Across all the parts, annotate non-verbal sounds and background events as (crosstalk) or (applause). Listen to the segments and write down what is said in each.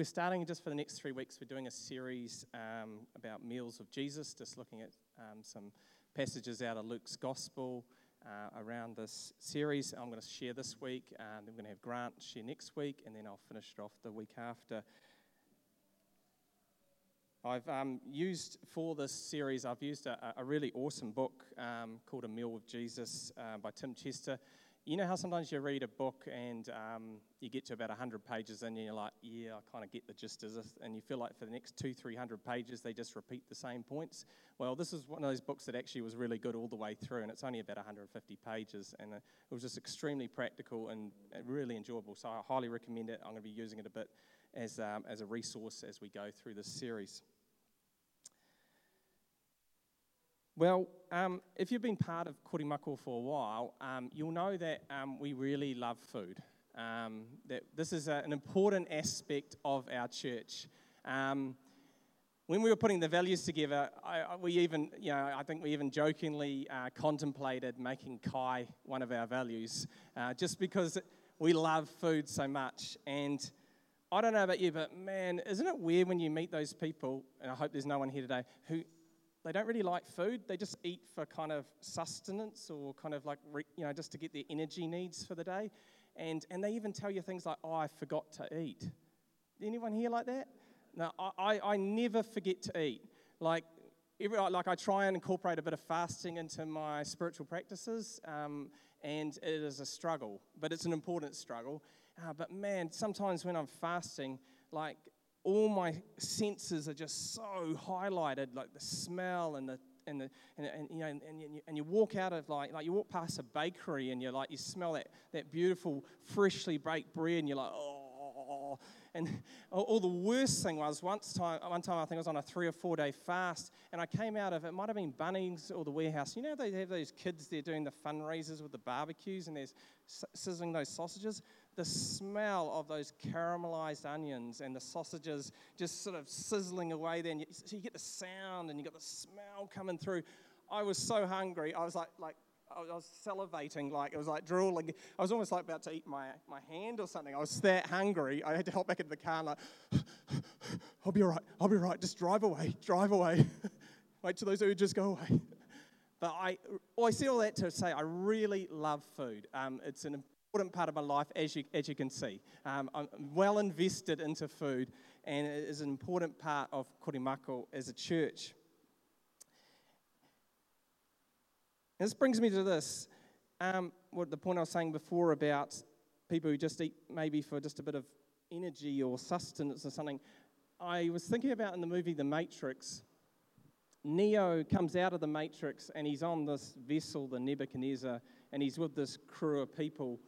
we're starting just for the next three weeks. We're doing a series um, about meals of Jesus, just looking at um, some passages out of Luke's Gospel uh, around this series. I'm going to share this week, and I'm going to have Grant share next week, and then I'll finish it off the week after. I've um, used for this series, I've used a, a really awesome book um, called A Meal with Jesus uh, by Tim Chester. You know how sometimes you read a book and um, you get to about 100 pages and you're like, yeah, I kind of get the gist of this. And you feel like for the next two, 300 pages, they just repeat the same points. Well, this is one of those books that actually was really good all the way through, and it's only about 150 pages. And uh, it was just extremely practical and really enjoyable. So I highly recommend it. I'm going to be using it a bit as, um, as a resource as we go through this series. Well, um, if you've been part of Korimako for a while, um, you'll know that um, we really love food. Um, that this is a, an important aspect of our church. Um, when we were putting the values together, I, I, we even, you know, I think we even jokingly uh, contemplated making kai one of our values, uh, just because we love food so much. And I don't know about you, but man, isn't it weird when you meet those people, and I hope there's no one here today, who they don't really like food. They just eat for kind of sustenance or kind of like, you know, just to get their energy needs for the day. And, and they even tell you things like, oh, I forgot to eat. Anyone here like that? No, I, I never forget to eat. Like, every, like I try and incorporate a bit of fasting into my spiritual practices, um, and it is a struggle, but it's an important struggle. Uh, but man, sometimes when I'm fasting, like all my senses are just so highlighted, like the smell and the and, the, and, and, you know, and, and, you, and you walk out of like, like you walk past a bakery and you're like, you smell that, that beautiful freshly baked bread and you're like, oh. And (laughs) all the worst thing was once time, one time I think I was on a three or four day fast and I came out of it, might have been Bunnings or the warehouse. You know, they have those kids there doing the fundraisers with the barbecues and there's sizzling those sausages the smell of those caramelized onions and the sausages just sort of sizzling away then you, so you get the sound and you got the smell coming through. I was so hungry. I was like, like I was salivating, like it was like drooling. I was almost like about to eat my, my hand or something. I was that hungry. I had to help back into the car and like, (sighs) I'll be all right, I'll be all right. Just drive away, drive away. (laughs) Wait till those urges go away. (laughs) But I, well, I say all that to say I really love food. Um, it's an important part of my life, as you, as you can see. Um, I'm well invested into food, and it is an important part of Korimako as a church. This brings me to this. Um, what the point I was saying before about people who just eat maybe for just a bit of energy or sustenance or something. I was thinking about in the movie The Matrix. Neo comes out of the Matrix and he's on this vessel, the Nebuchadnezzar, and he's with this crew of people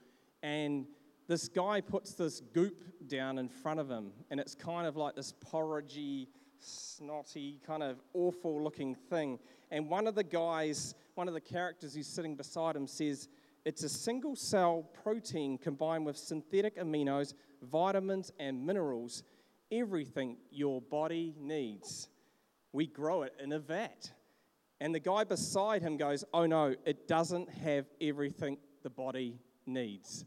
and this guy puts this goop down in front of him, and it's kind of like this porridgey, snotty, kind of awful looking thing. And one of the guys, one of the characters who's sitting beside him says, It's a single cell protein combined with synthetic aminos, vitamins, and minerals, everything your body needs. We grow it in a vat. And the guy beside him goes, Oh no, it doesn't have everything the body needs.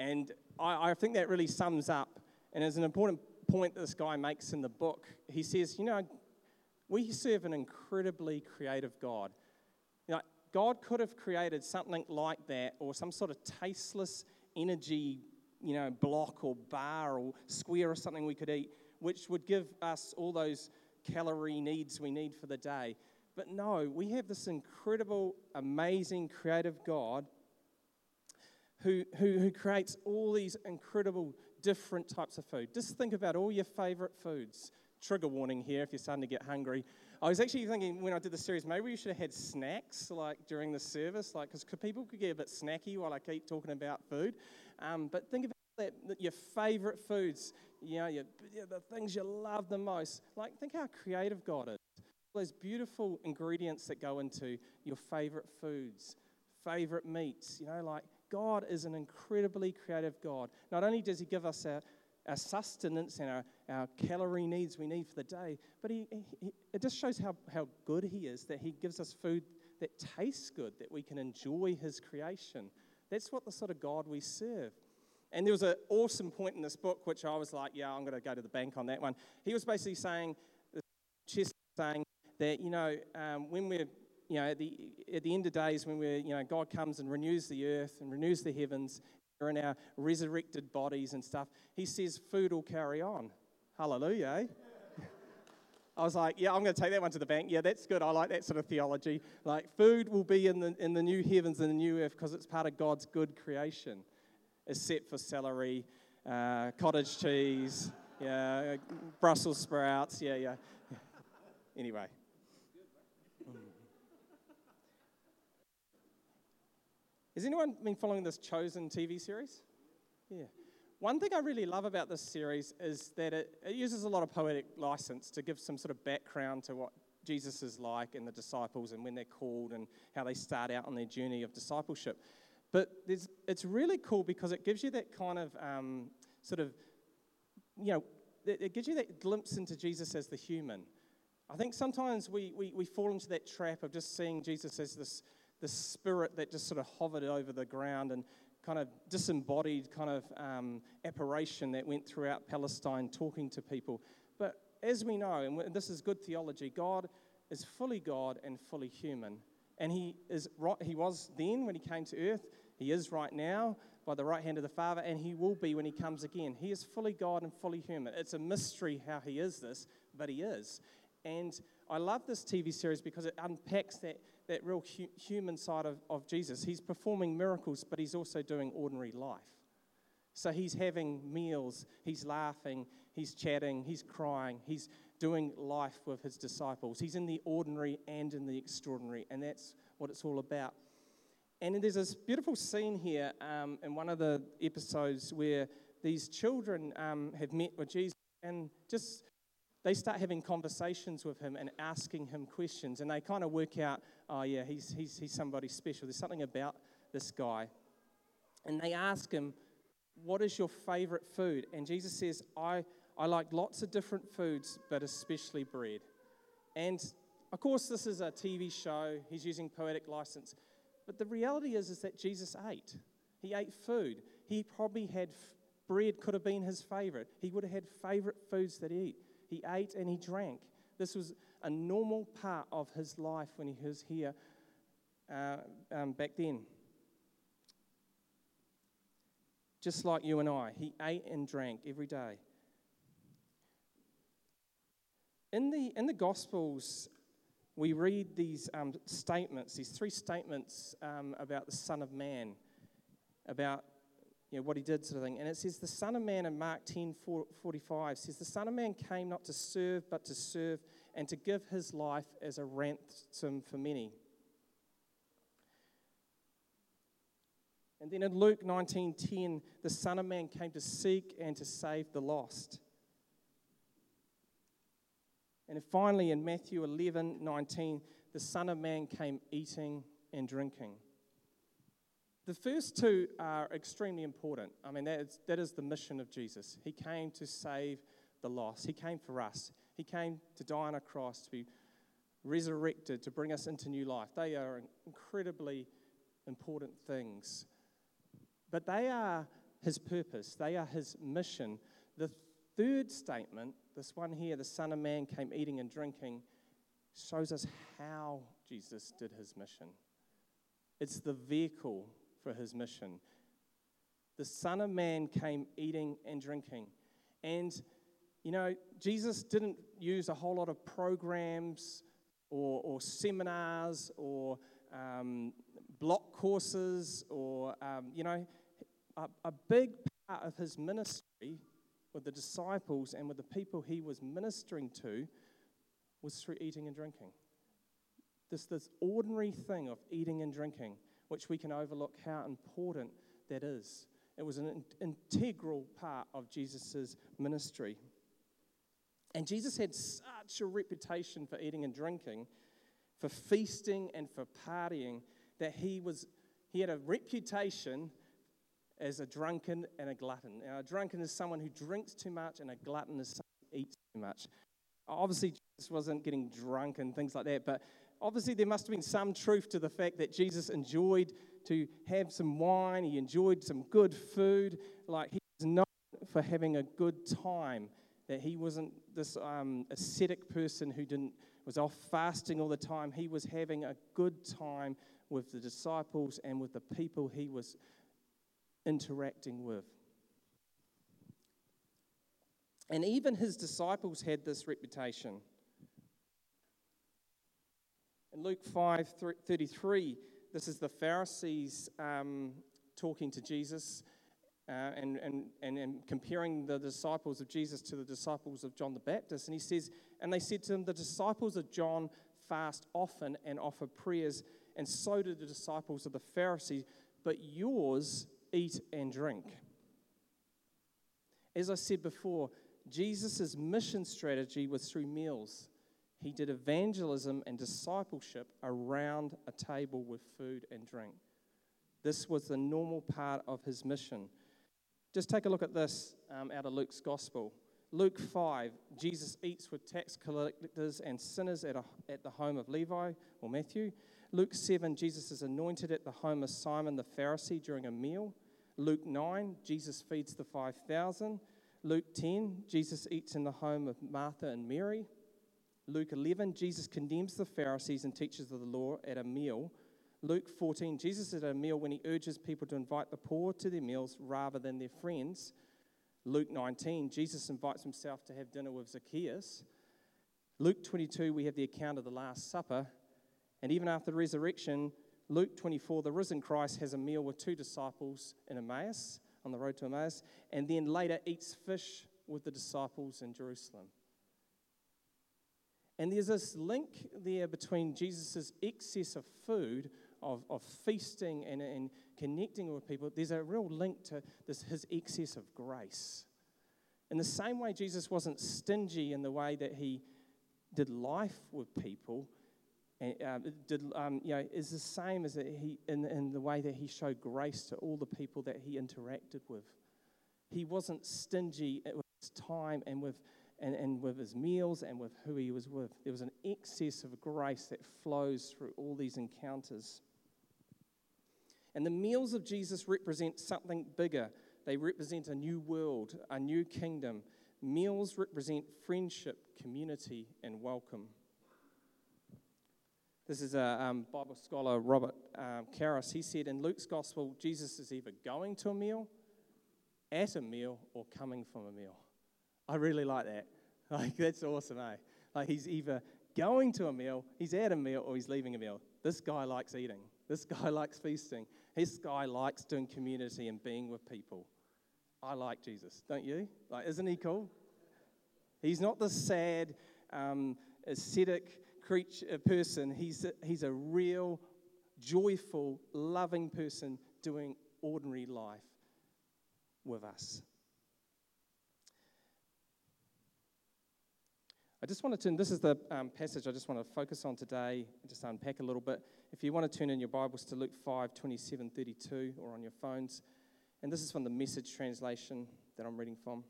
And I, I think that really sums up, and is an important point that this guy makes in the book. He says, You know, we serve an incredibly creative God. You know, God could have created something like that, or some sort of tasteless energy, you know, block or bar or square or something we could eat, which would give us all those calorie needs we need for the day. But no, we have this incredible, amazing, creative God who, who, who creates all these incredible different types of food. Just think about all your favorite foods. Trigger warning here if you're starting to get hungry. I was actually thinking when I did the series, maybe we should have had snacks like during the service, like because people could get a bit snacky while I keep talking about food. Um, but think about that, that, your favorite foods, you know, your, the things you love the most. Like think how creative God is. Those beautiful ingredients that go into your favorite foods, favorite meats. You know, like God is an incredibly creative God. Not only does He give us our, our sustenance and our, our calorie needs we need for the day, but he, he, it just shows how, how good He is that He gives us food that tastes good, that we can enjoy His creation. That's what the sort of God we serve. And there was an awesome point in this book, which I was like, yeah, I'm going to go to the bank on that one. He was basically saying, Chester saying that, you know, um, when we're, you know, at the, at the end of days, when we're, you know, God comes and renews the earth and renews the heavens, we're in our resurrected bodies and stuff, he says food will carry on. Hallelujah, eh? (laughs) I was like, yeah, I'm going to take that one to the bank. Yeah, that's good. I like that sort of theology. Like, food will be in the, in the new heavens and the new earth because it's part of God's good creation, except for celery, uh, cottage cheese, yeah, Brussels sprouts. Yeah, yeah. (laughs) Anyway. Has anyone been following this Chosen TV series? Yeah. One thing I really love about this series is that it, it, uses a lot of poetic license to give some sort of background to what Jesus is like and the disciples and when they're called and how they start out on their journey of discipleship. But it's really cool because it gives you that kind of um, sort of, you know, it, it gives you that glimpse into Jesus as the human. I think sometimes we, we, we fall into that trap of just seeing Jesus as this, this spirit that just sort of hovered over the ground and kind of disembodied kind of um, apparition that went throughout Palestine talking to people. But as we know, and this is good theology, God is fully God and fully human. And he, is he was then when he came to earth, he is right now by the right hand of the Father, and he will be when he comes again. He is fully God and fully human. It's a mystery how he is this, but he is. And I love this TV series because it unpacks that that real hu- human side of, of Jesus. He's performing miracles, but he's also doing ordinary life. So he's having meals, he's laughing, he's chatting, he's crying, he's doing life with his disciples. He's in the ordinary and in the extraordinary, and that's what it's all about. And there's this beautiful scene here um, in one of the episodes where these children um, have met with Jesus and just they start having conversations with him and asking him questions, and they kind of work out, oh, yeah, he's, he's, he's somebody special. There's something about this guy. And they ask him, What is your favorite food? And Jesus says, I, I like lots of different foods, but especially bread. And of course, this is a TV show, he's using poetic license. But the reality is, is that Jesus ate. He ate food. He probably had f- bread, could have been his favorite. He would have had favorite foods that he ate. He ate and he drank. This was a normal part of his life when he was here uh, um, back then. Just like you and I, he ate and drank every day. In the, in the Gospels, we read these um, statements, these three statements um, about the Son of Man, about you know, what he did, sort of thing. And it says, The Son of Man in Mark 10 45 says, The Son of Man came not to serve, but to serve and to give his life as a ransom for many. And then in Luke 19:10, the Son of Man came to seek and to save the lost. And finally in Matthew 11:19, the Son of Man came eating and drinking. The first two are extremely important. I mean, that is, that is the mission of Jesus. He came to save the lost, He came for us. He came to die on a cross, to be resurrected, to bring us into new life. They are incredibly important things. But they are His purpose, they are His mission. The third statement, this one here, the Son of Man came eating and drinking, shows us how Jesus did His mission. It's the vehicle for his mission. The Son of Man came eating and drinking. And, you know, Jesus didn't use a whole lot of programs or, or seminars or um, block courses or, um, you know, a, a big part of his ministry with the disciples and with the people he was ministering to was through eating and drinking. This, this ordinary thing of eating and drinking which we can overlook how important that is. It was an integral part of Jesus' ministry. And Jesus had such a reputation for eating and drinking, for feasting and for partying, that he, was, he had a reputation as a drunken and a glutton. Now, a drunken is someone who drinks too much, and a glutton is someone who eats too much. Obviously, Jesus wasn't getting drunk and things like that, but obviously there must have been some truth to the fact that Jesus enjoyed to have some wine. He enjoyed some good food. Like he was known for having a good time. That he wasn't this um, ascetic person who didn't was off fasting all the time. He was having a good time with the disciples and with the people he was interacting with. And even his disciples had this reputation. In Luke 5 33, this is the Pharisees um, talking to Jesus uh, and, and, and, and comparing the disciples of Jesus to the disciples of John the Baptist. And he says, And they said to him, The disciples of John fast often and offer prayers, and so do the disciples of the Pharisees, but yours eat and drink. As I said before, Jesus' mission strategy was through meals. He did evangelism and discipleship around a table with food and drink. This was the normal part of his mission. Just take a look at this um, out of Luke's gospel. Luke 5, Jesus eats with tax collectors and sinners at, a, at the home of Levi or Matthew. Luke 7, Jesus is anointed at the home of Simon the Pharisee during a meal. Luke 9, Jesus feeds the 5,000. Luke 10, Jesus eats in the home of Martha and Mary. Luke 11, Jesus condemns the Pharisees and teachers of the law at a meal. Luke 14, Jesus at a meal when he urges people to invite the poor to their meals rather than their friends. Luke 19, Jesus invites himself to have dinner with Zacchaeus. Luke 22, we have the account of the Last Supper. And even after the resurrection, Luke 24, the risen Christ has a meal with two disciples in Emmaus, on the road to Emmaus, and then later eats fish with the disciples in Jerusalem. And there's this link there between Jesus' excess of food, of, of feasting and, and connecting with people. There's a real link to this, his excess of grace. In the same way, Jesus wasn't stingy in the way that he did life with people, and uh, did, um, you know, is the same as that he in, in the way that he showed grace to all the people that he interacted with. He wasn't stingy with his time and with and, and with his meals and with who he was with. There was an excess of grace that flows through all these encounters. And the meals of Jesus represent something bigger. They represent a new world, a new kingdom. Meals represent friendship, community, and welcome. This is a um, Bible scholar, Robert um, Karris. He said in Luke's gospel, Jesus is either going to a meal, at a meal, or coming from a meal. I really like that. (laughs) Like, that's awesome, eh? Like, he's either going to a meal, he's at a meal, or he's leaving a meal. This guy likes eating. This (laughs) guy likes feasting. This guy likes doing community and being with people. I like Jesus, don't you? Like, isn't he cool? He's not the sad, um, ascetic creature, person. He's a, he's a real, joyful, loving person doing ordinary life with us. Just want to turn, this is the um, passage I just want to focus on today, just unpack a little bit. If you want to turn in your Bibles to Luke 5, 27, 32, or on your phones, and this is from the message translation that I'm reading from.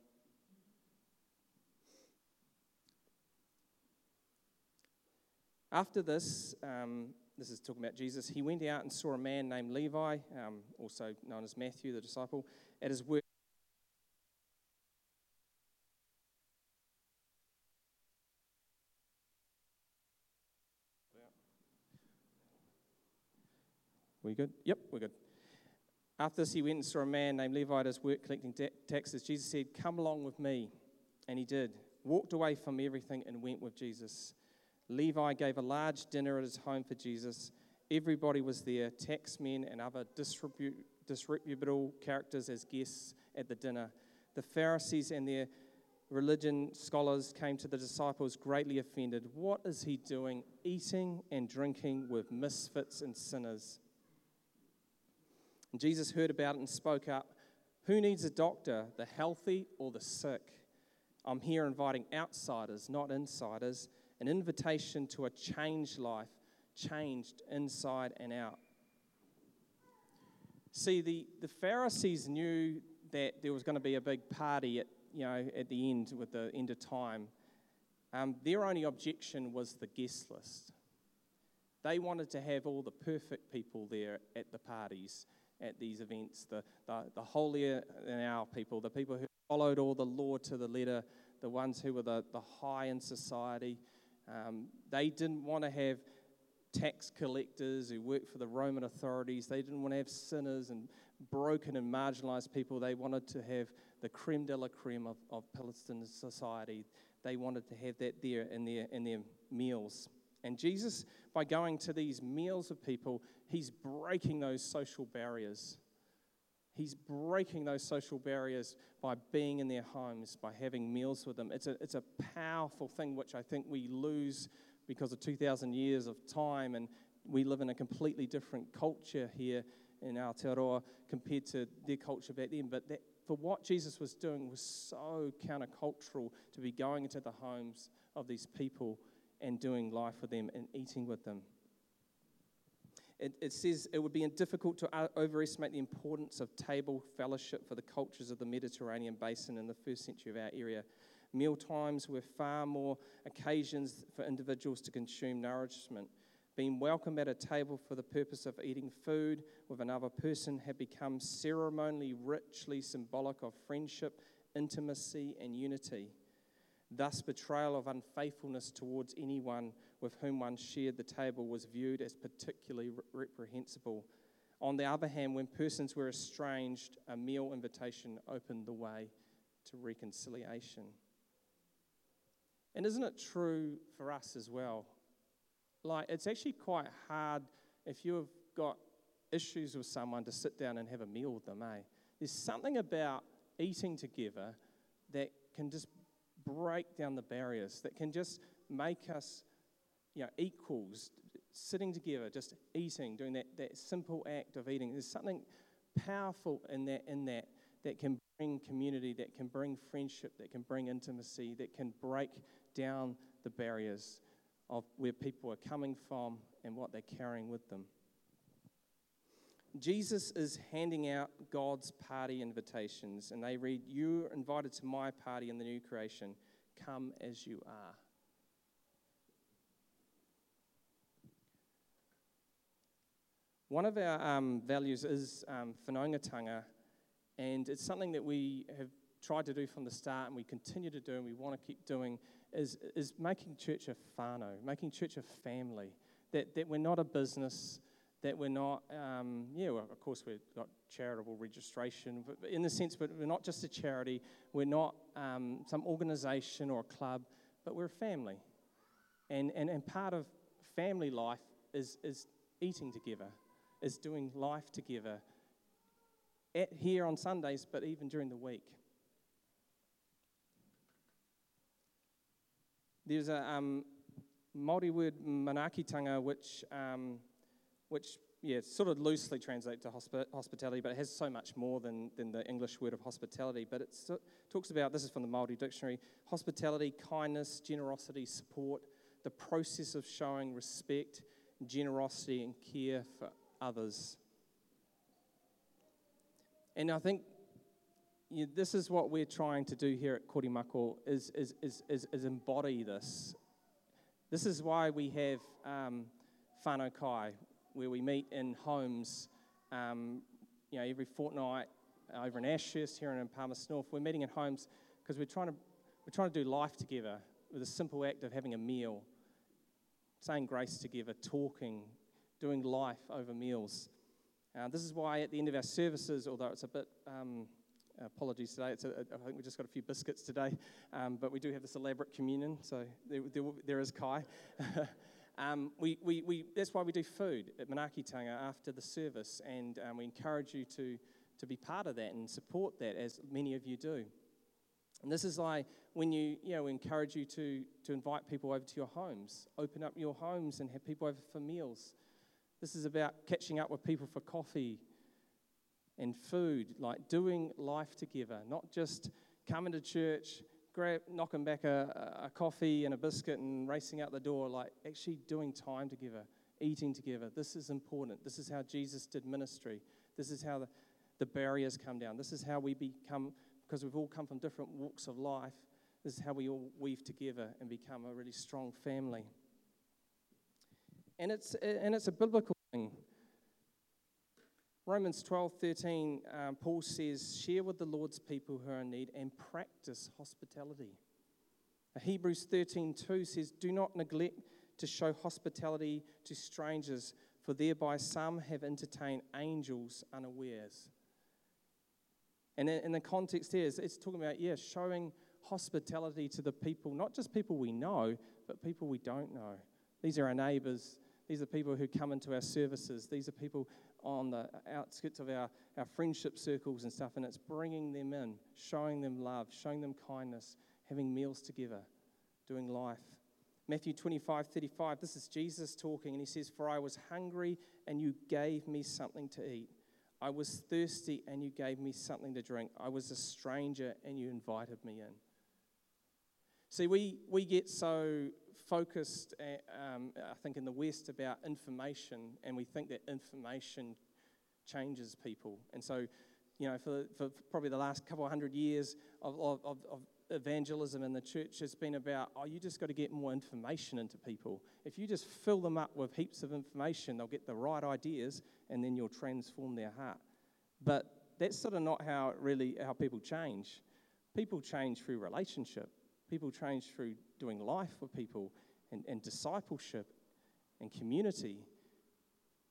After this, um, this is talking about Jesus, he went out and saw a man named Levi, um, also known as Matthew, the disciple, at his work We good? Yep, we're good. After this, he went and saw a man named Levi at his work collecting taxes. Jesus said, Come along with me. And he did. Walked away from everything and went with Jesus. Levi gave a large dinner at his home for Jesus. Everybody was there taxmen and other disreputable characters as guests at the dinner. The Pharisees and their religion scholars came to the disciples greatly offended. What is he doing, eating and drinking with misfits and sinners? And Jesus heard about it and spoke up Who needs a doctor, the healthy or the sick? I'm here inviting outsiders, not insiders, an invitation to a changed life, changed inside and out. See, the, the Pharisees knew that there was going to be a big party at, you know, at the end, with the end of time. Um, their only objection was the guest list. They wanted to have all the perfect people there at the parties, at these events, the, the, the holier than our people, the people who followed all the law to the letter, the ones who were the, the high in society. Um, they didn't want to have tax collectors who worked for the Roman authorities. They didn't want to have sinners and broken and marginalized people. They wanted to have the creme de la creme of, of Palestinian society. They wanted to have that there in their, in their meals. And Jesus, by going to these meals of people, he's breaking those social barriers. He's breaking those social barriers by being in their homes, by having meals with them. It's a, it's a powerful thing which I think we lose because of 2,000 years of time, and we live in a completely different culture here in Aotearoa compared to their culture back then. But that, for what Jesus was doing was so countercultural to be going into the homes of these people and doing life with them and eating with them. It, it says it would be difficult to uh, overestimate the importance of table fellowship for the cultures of the Mediterranean basin in the first century of our area. Meal times were far more occasions for individuals to consume nourishment. Being welcome at a table for the purpose of eating food with another person had become ceremonially richly symbolic of friendship, intimacy, and unity. Thus, betrayal of unfaithfulness towards anyone with whom one shared the table was viewed as particularly reprehensible. On the other hand, when persons were estranged, a meal invitation opened the way to reconciliation. And isn't it true for us as well? Like, it's actually quite hard if you've got issues with someone to sit down and have a meal with them, eh? There's something about eating together that can just break down the barriers, that can just make us you know, equals, sitting together, just eating, doing that, that simple act of eating. There's something powerful in that, in that that can bring community, that can bring friendship, that can bring intimacy, that can break down the barriers of where people are coming from and what they're carrying with them. Jesus is handing out God's party invitations, and they read, You're invited to my party in the new creation. Come as you are. One of our um, values is um, whanaungatanga, and it's something that we have tried to do from the start and we continue to do and we want to keep doing is, is making church a whānau, making church a family. That, that we're not a business, that we're not, um, yeah, well, of course we've got charitable registration, but in the sense, but we're not just a charity, we're not um, some organization or a club, but we're a family. And, and, and part of family life is, is eating together is doing life together at, here on Sundays, but even during the week. There's a um, Māori word manaakitanga, which, um, which yeah, sort of loosely translates to hospi- hospitality, but it has so much more than, than the English word of hospitality. But it talks about this is from the Māori dictionary hospitality, kindness, generosity, support, the process of showing respect, generosity, and care for others. And I think you know, this is what we're trying to do here at Korimako is, is, is, is, is embody this. This is why we have um, kai, where we meet in homes um, you know, every fortnight over in Ashurst, here in Palmerston North. We're meeting in homes because we're trying, to, we're trying to do life together with a simple act of having a meal, saying grace together, talking, doing life over meals. Uh, this is why at the end of our services, although it's a bit, um, apologies today, it's a, I think we just got a few biscuits today, um, but we do have this elaborate communion, so there, there, there is Kai. (laughs) um, we, we, we, that's why we do food at Manaakitanga after the service, and um, we encourage you to, to be part of that and support that, as many of you do. And this is why when you, you know, we encourage you to, to invite people over to your homes, open up your homes and have people over for meals. This is about catching up with people for coffee and food, like doing life together, not just coming to church, grab, knocking back a, a coffee and a biscuit and racing out the door, like actually doing time together, eating together. This is important. This is how Jesus did ministry. This is how the, the barriers come down. This is how we become, because we've all come from different walks of life, this is how we all weave together and become a really strong family. And it's, and it's a biblical. Romans 12, 13, um, Paul says, share with the Lord's people who are in need and practice hospitality. Hebrews 13, 2 says, do not neglect to show hospitality to strangers, for thereby some have entertained angels unawares. And in the context here, it's talking about, yeah, showing hospitality to the people, not just people we know, but people we don't know. These are our neighbors. These are people who come into our services. These are people on the outskirts of our, our friendship circles and stuff, and it's bringing them in, showing them love, showing them kindness, having meals together, doing life. Matthew 25, 35, this is Jesus talking, and he says, For I was hungry, and you gave me something to eat. I was thirsty and you gave me something to drink. I was a stranger and you invited me in. See, we, we get so focused, at, um, I think, in the West about information, and we think that information changes people. And so, you know, for, for probably the last couple of hundred years of, of, of evangelism in the church has been about, oh, you just got to get more information into people. If you just fill them up with heaps of information, they'll get the right ideas and then you'll transform their heart. But that's sort of not how really how people change. People change through relationship. People change through doing life with people and, and discipleship and community.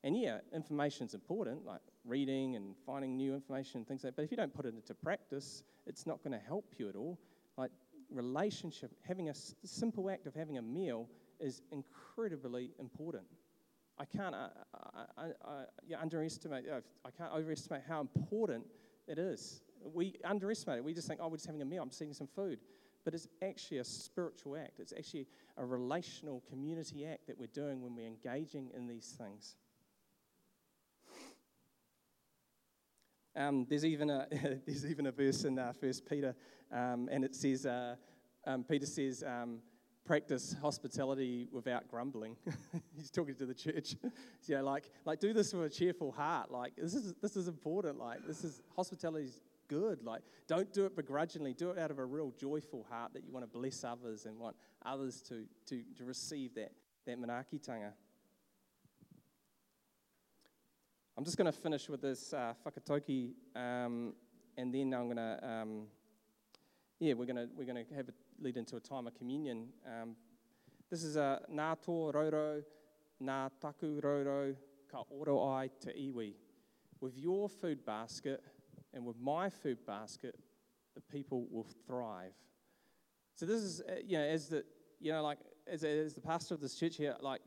And yeah, information is important, like reading and finding new information and things like that. But if you don't put it into practice, it's not going to help you at all. Like relationship, having a simple act of having a meal is incredibly important. I can't uh, I, I, I, underestimate, I can't overestimate how important it is. We underestimate it. We just think, oh, we're just having a meal, I'm just eating some food. But it's actually a spiritual act. It's actually a relational community act that we're doing when we're engaging in these things. Um, there's, even a, (laughs) there's even a verse in uh, 1 Peter, um, and it says, uh, um, Peter says, um, practice hospitality without grumbling. (laughs) He's talking to the church. (laughs) yeah, like, like do this with a cheerful heart. Like this is this is important. Like this is hospitality good. Like don't do it begrudgingly. Do it out of a real joyful heart that you want to bless others and want others to to, to receive that that manaakitanga. I'm just going to finish with this uh, um, and then I'm going to, um, yeah, we're going to we're going to have a lead into a time of communion. Um, this is a nā tō rourou, nā taku rourou, ka ora ai te iwi. With your food basket and with my food basket, the people will thrive. So this is, uh, you know, as the, you know, like as, as the pastor of this church here, like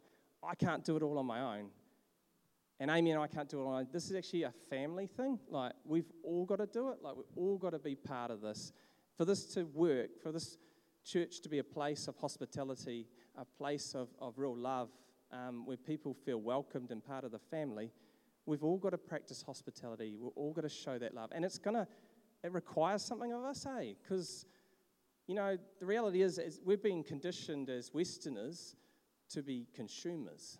I can't do it all on my own. And Amy and I can't do it alone. This is actually a family thing. Like, we've all got to do it. Like, we've all got to be part of this. For this to work, for this church to be a place of hospitality, a place of, of real love, um, where people feel welcomed and part of the family, we've all got to practice hospitality. We've all got to show that love. And it's going to, it requires something of us, eh? Because, you know, the reality is, is we're being conditioned as Westerners to be consumers.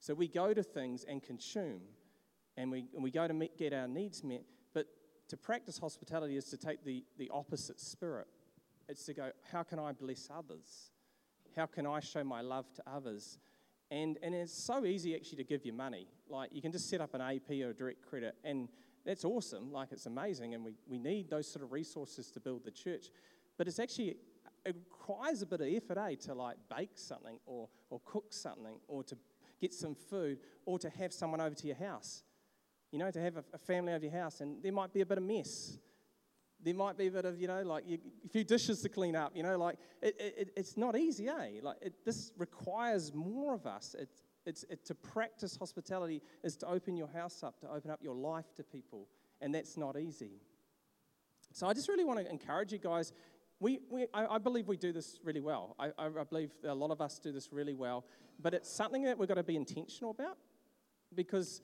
So we go to things and consume, and we, and we go to meet, get our needs met. But to practice hospitality is to take the, the opposite spirit it's to go, how can I bless others? How can I show my love to others? And, and it's so easy actually to give you money. Like you can just set up an AP or a direct credit, and that's awesome. Like it's amazing, and we, we need those sort of resources to build the church. But it's actually, it requires a bit of effort, eh, to like bake something or, or cook something or to get some food or to have someone over to your house. You know, to have a, a family over your house, and there might be a bit of mess there might be a bit of, you know, like you, a few dishes to clean up, you know, like it, it, it's not easy, eh? Like it, this requires more of us. It, it's it, to practice hospitality is to open your house up, to open up your life to people, and that's not easy. So I just really want to encourage you guys. We, we, I, I believe we do this really well. I, I, I believe a lot of us do this really well, but it's something that we've got to be intentional about because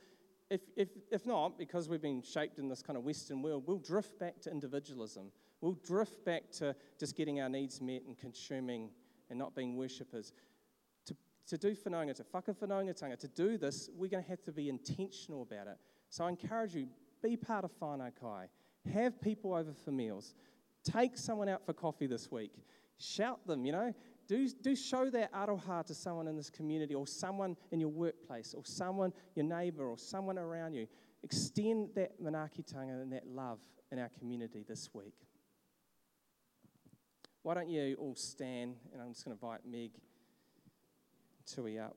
if, if, if not, because we've been shaped in this kind of Western world, we'll drift back to individualism. We'll drift back to just getting our needs met and consuming and not being worshippers. To, to do whanaunga, to whakawhanaungatanga, to do this, we're going to have to be intentional about it. So I encourage you, be part of whānau kai. Have people over for meals. Take someone out for coffee this week. Shout them, you know. Do, do show that aroha to someone in this community or someone in your workplace or someone, your neighbour or someone around you. Extend that manaakitanga and that love in our community this week. Why don't you all stand? And I'm just going to invite Meg Tui up.